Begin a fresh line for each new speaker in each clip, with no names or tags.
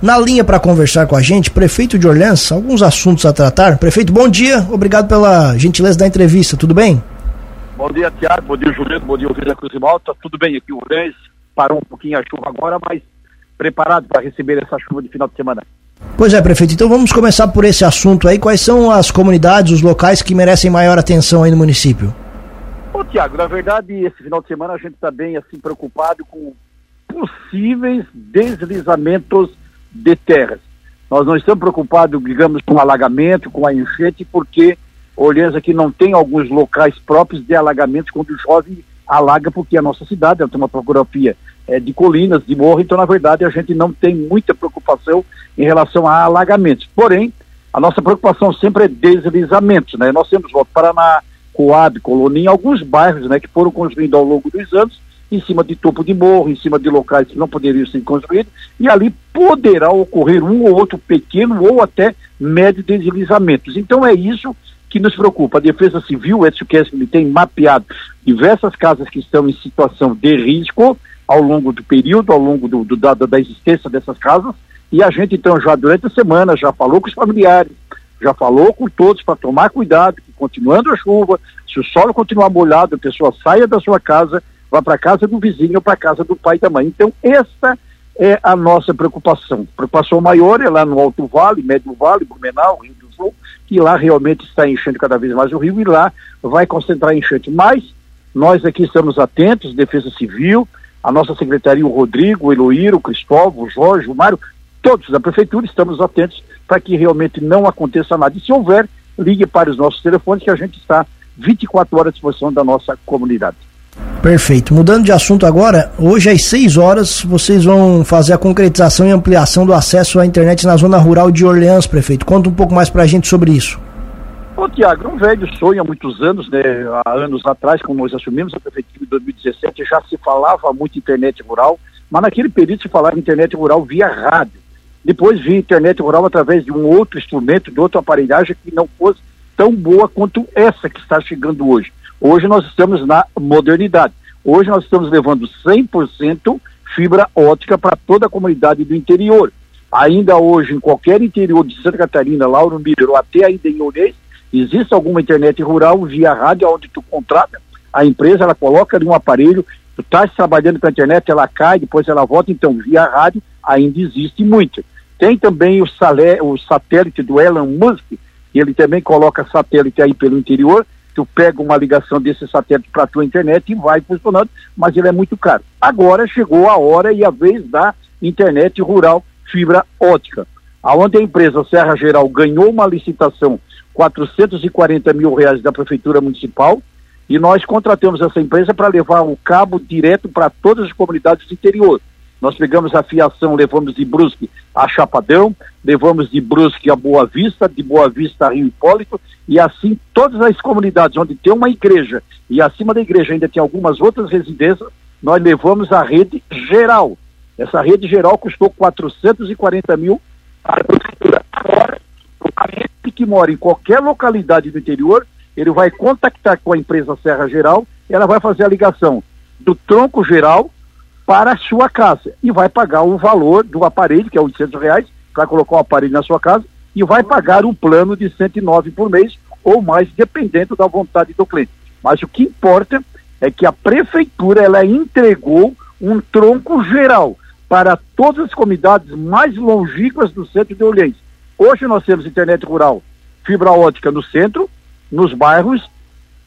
Na linha para conversar com a gente, prefeito de Orleans, alguns assuntos a tratar. Prefeito, bom dia, obrigado pela gentileza da entrevista, tudo bem?
Bom dia, Tiago, bom dia, Juliano, bom dia, Ouvida Cruz de Malta, tudo bem aqui, o Orleans, parou um pouquinho a chuva agora, mas preparado para receber essa chuva de final de semana.
Pois é, prefeito, então vamos começar por esse assunto aí, quais são as comunidades, os locais que merecem maior atenção aí no município?
Ô, Tiago, na verdade, esse final de semana a gente está bem assim preocupado com possíveis deslizamentos de terras. Nós não estamos preocupados, digamos, com alagamento, com a enchente, porque Orleans aqui não tem alguns locais próprios de alagamentos quando chove alaga, porque a nossa cidade tem uma topografia é, de colinas, de morro, então na verdade a gente não tem muita preocupação em relação a alagamentos. Porém, a nossa preocupação sempre é deslizamentos, né? Nós temos Voto Paraná, Coab, Colonia, alguns bairros, né, que foram construídos ao longo dos anos em cima de topo de morro, em cima de locais que não poderiam ser construídos, e ali poderá ocorrer um ou outro pequeno ou até médio deslizamentos. Então é isso que nos preocupa. A Defesa Civil, o Edson Kessler, tem mapeado diversas casas que estão em situação de risco ao longo do período, ao longo do, do da, da existência dessas casas, e a gente então já durante a semana já falou com os familiares, já falou com todos para tomar cuidado, que continuando a chuva, se o solo continuar molhado, a pessoa saia da sua casa vá para casa do vizinho ou para casa do pai e da mãe. Então, essa é a nossa preocupação. Preocupação maior é lá no Alto Vale, Médio Vale, Blumenau, Rio do Sul, que lá realmente está enchendo cada vez mais o rio e lá vai concentrar enchente. Mas nós aqui estamos atentos, Defesa Civil, a nossa secretaria, o Rodrigo, o Eloíro, o Cristóvão, o Jorge, o Mário, todos da Prefeitura estamos atentos para que realmente não aconteça nada. E se houver, ligue para os nossos telefones que a gente está 24 horas à disposição da nossa comunidade.
Perfeito. Mudando de assunto agora, hoje às 6 horas vocês vão fazer a concretização e ampliação do acesso à internet na zona rural de Orleans, prefeito. Conta um pouco mais pra gente sobre isso.
Ô, Tiago, é um velho sonho há muitos anos, né? Há anos atrás, quando nós assumimos a prefeitura em 2017, já se falava muito internet rural, mas naquele período se falava internet rural via rádio. Depois via internet rural através de um outro instrumento, de outra aparelhagem que não fosse tão boa quanto essa que está chegando hoje. Hoje nós estamos na modernidade. Hoje nós estamos levando 100% fibra ótica para toda a comunidade do interior. Ainda hoje, em qualquer interior de Santa Catarina, Lauro Miller ou até ainda em Orleans, existe alguma internet rural via rádio onde tu contrata a empresa, ela coloca ali um aparelho, tu estás trabalhando com a internet, ela cai, depois ela volta, então via rádio ainda existe muito. Tem também o, salé, o satélite do Elon Musk, ele também coloca satélite aí pelo interior, tu pega uma ligação desse satélite para a tua internet e vai funcionando, mas ele é muito caro. Agora chegou a hora e a vez da internet rural fibra ótica, aonde a empresa Serra Geral ganhou uma licitação 440 mil reais da prefeitura municipal e nós contratamos essa empresa para levar o cabo direto para todas as comunidades do interior. Nós pegamos a fiação, levamos de Brusque a Chapadão, levamos de Brusque a Boa Vista, de Boa Vista a Rio Hipólito, e assim todas as comunidades onde tem uma igreja e acima da igreja ainda tem algumas outras residências, nós levamos a rede geral. Essa rede geral custou 440 mil para a prefeitura. Agora, o cliente que mora em qualquer localidade do interior, ele vai contactar com a empresa Serra Geral, ela vai fazer a ligação do tronco geral para a sua casa e vai pagar o valor do aparelho, que é 800 reais, para colocar o aparelho na sua casa, e vai pagar um plano de 109 por mês ou mais, dependendo da vontade do cliente. Mas o que importa é que a prefeitura ela entregou um tronco geral para todas as comunidades mais longínquas do centro de Orleans. Hoje nós temos internet rural, fibra ótica no centro, nos bairros,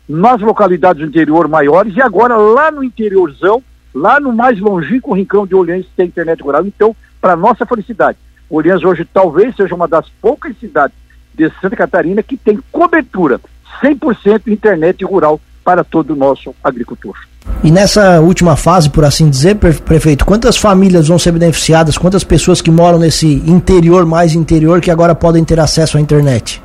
nas localidades do interior maiores e agora lá no interiorzão Lá no mais longínquo rincão de Orleans tem internet rural. Então, para nossa felicidade, Orleans hoje talvez seja uma das poucas cidades de Santa Catarina que tem cobertura 100% internet rural para todo o nosso agricultor.
E nessa última fase, por assim dizer, prefeito, quantas famílias vão ser beneficiadas? Quantas pessoas que moram nesse interior mais interior que agora podem ter acesso à internet?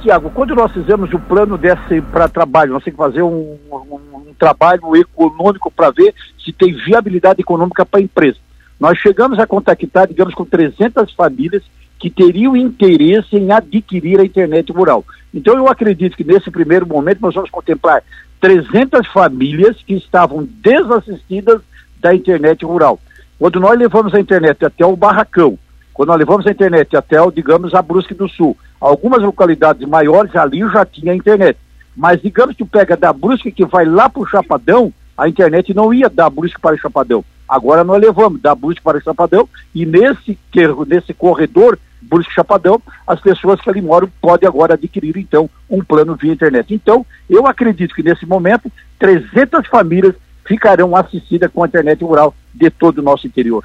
Tiago, quando nós fizemos o plano desse para trabalho, nós temos que fazer um, um, um trabalho econômico para ver se tem viabilidade econômica para a empresa. Nós chegamos a contactar, digamos, com 300 famílias que teriam interesse em adquirir a internet rural. Então, eu acredito que nesse primeiro momento nós vamos contemplar 300 famílias que estavam desassistidas da internet rural. Quando nós levamos a internet até o barracão, Quando nós levamos a internet até, digamos, a Brusque do Sul, algumas localidades maiores ali já tinha internet. Mas digamos que pega da Brusque que vai lá para o Chapadão, a internet não ia da Brusque para o Chapadão. Agora nós levamos da Brusque para o Chapadão e nesse, nesse corredor Brusque Chapadão, as pessoas que ali moram podem agora adquirir então um plano via internet. Então, eu acredito que nesse momento 300 famílias ficarão assistidas com a internet rural de todo o nosso interior.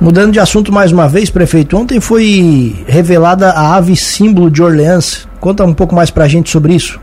Mudando de assunto mais uma vez, prefeito, ontem foi revelada a ave símbolo de Orleans. Conta um pouco mais para a gente sobre isso.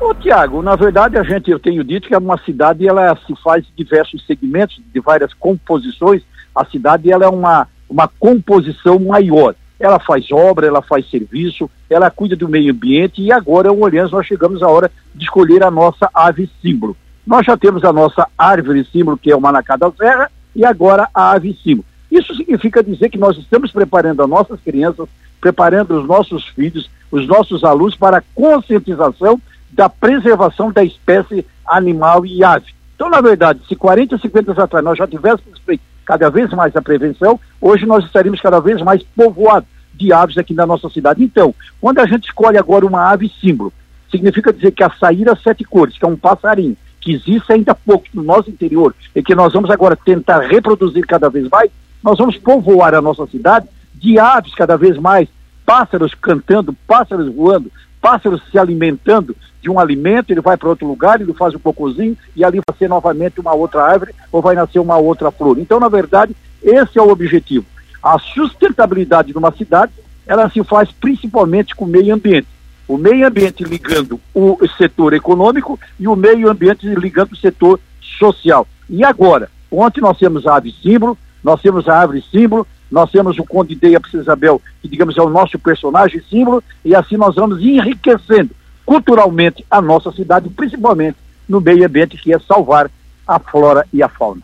Ô, Tiago, na verdade a gente, eu tenho dito que é uma cidade, ela se faz diversos segmentos, de várias composições. A cidade, ela é uma, uma composição maior. Ela faz obra, ela faz serviço, ela cuida do meio ambiente e agora, olhando, nós chegamos à hora de escolher a nossa ave símbolo. Nós já temos a nossa árvore símbolo, que é o Manacá da Serra, e agora a ave símbolo. Isso significa dizer que nós estamos preparando as nossas crianças, preparando os nossos filhos, os nossos alunos para a conscientização da preservação da espécie animal e ave. Então, na verdade, se 40, 50 anos atrás nós já tivéssemos feito cada vez mais a prevenção, hoje nós estaríamos cada vez mais povoados de aves aqui na nossa cidade. Então, quando a gente escolhe agora uma ave símbolo, significa dizer que a saíra sete cores, que é um passarinho, que existe ainda pouco no nosso interior e que nós vamos agora tentar reproduzir cada vez mais, nós vamos povoar a nossa cidade de aves cada vez mais, pássaros cantando, pássaros voando, pássaros se alimentando de um alimento, ele vai para outro lugar, ele faz um cocôzinho e ali vai ser novamente uma outra árvore ou vai nascer uma outra flor. Então, na verdade, esse é o objetivo. A sustentabilidade de uma cidade, ela se faz principalmente com o meio ambiente. O meio ambiente ligando o setor econômico e o meio ambiente ligando o setor social. E agora, ontem nós temos a ave símbolo, nós temos a árvore símbolo, nós temos o Conde Deia Isabel, que digamos é o nosso personagem símbolo, e assim nós vamos enriquecendo culturalmente a nossa cidade, principalmente no meio ambiente, que é salvar a flora e a fauna.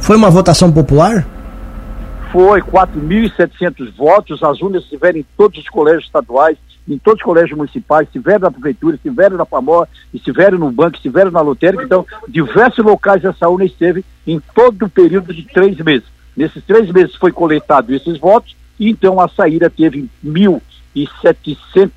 Foi uma votação popular?
Foi 4.700 votos, as urnas estiveram em todos os colégios estaduais, em todos os colégios municipais, estiveram na prefeitura, estiveram na FAMOR, estiveram no banco, estiveram na lotérica, então diversos locais essa urna esteve em todo o período de três meses. Nesses três meses foi coletado esses votos, e então a saída teve 1.700,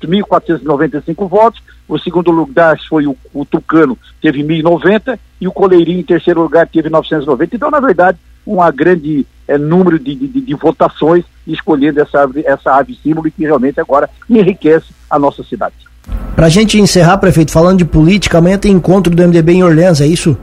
1.495 votos, o segundo lugar foi o, o Tucano, teve 1.090, e o Coleirinho, em terceiro lugar, teve 990. Então, na verdade, um grande é, número de, de, de, votações escolhendo essa ave, essa ave símbolo que realmente agora enriquece a nossa cidade.
Para a gente encerrar, prefeito, falando de política, amanhã tem encontro do MDB em Orleans, é isso?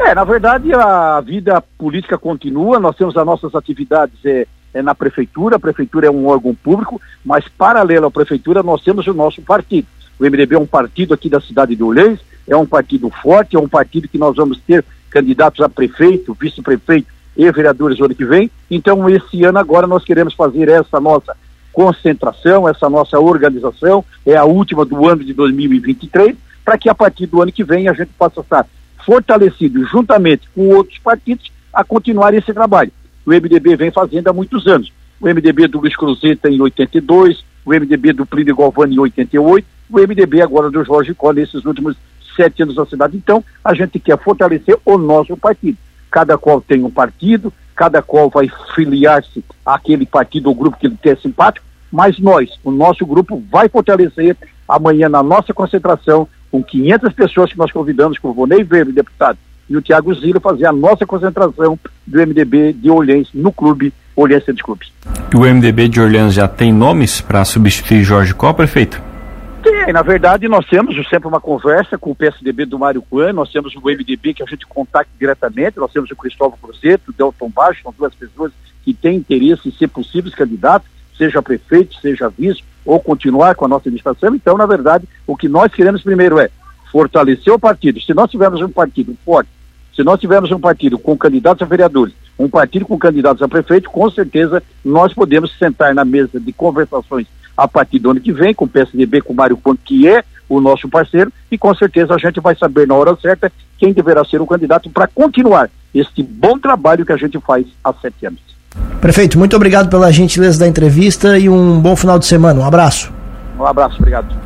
É, na verdade, a vida política continua, nós temos as nossas atividades é, é, na prefeitura, a prefeitura é um órgão público, mas paralelo à prefeitura nós temos o nosso partido. O MDB é um partido aqui da cidade de Orleans, é um partido forte, é um partido que nós vamos ter candidatos a prefeito, vice-prefeito e vereadores no ano que vem. Então, esse ano agora nós queremos fazer essa nossa concentração, essa nossa organização, é a última do ano de 2023, para que a partir do ano que vem a gente possa estar fortalecido juntamente com outros partidos a continuar esse trabalho. O MDB vem fazendo há muitos anos. O MDB do Luiz Cruzeta em 82, o MDB do Plínio Galvani em 88, o MDB agora do Jorge Cola nesses últimos sete anos na cidade. Então, a gente quer fortalecer o nosso partido. Cada qual tem um partido, cada qual vai filiar-se àquele partido ou grupo que ele tem simpático, mas nós, o nosso grupo, vai fortalecer amanhã na nossa concentração, com 500 pessoas que nós convidamos, com o Vonei Verde, deputado, e o Tiago Zilo, fazer a nossa concentração do MDB de Orleans no clube Orleans Centro Clubes.
O MDB de Orleans já tem nomes para substituir Jorge Có, prefeito?
Tem, na verdade nós temos sempre uma conversa com o PSDB do Mário Coelho, nós temos o MDB que a gente contacta diretamente, nós temos o Cristóvão Cruzeto, o Delton Baixo, são duas pessoas que têm interesse em ser possíveis candidatos, seja prefeito, seja vice, ou continuar com a nossa administração. Então, na verdade, o que nós queremos primeiro é fortalecer o partido. Se nós tivermos um partido forte, se nós tivermos um partido com candidatos a vereadores, um partido com candidatos a prefeito, com certeza nós podemos sentar na mesa de conversações a partir do ano que vem, com o PSDB, com o Mário Ponte, que é o nosso parceiro, e com certeza a gente vai saber na hora certa quem deverá ser o candidato para continuar este bom trabalho que a gente faz há sete anos.
Prefeito, muito obrigado pela gentileza da entrevista e um bom final de semana. Um abraço.
Um abraço, obrigado.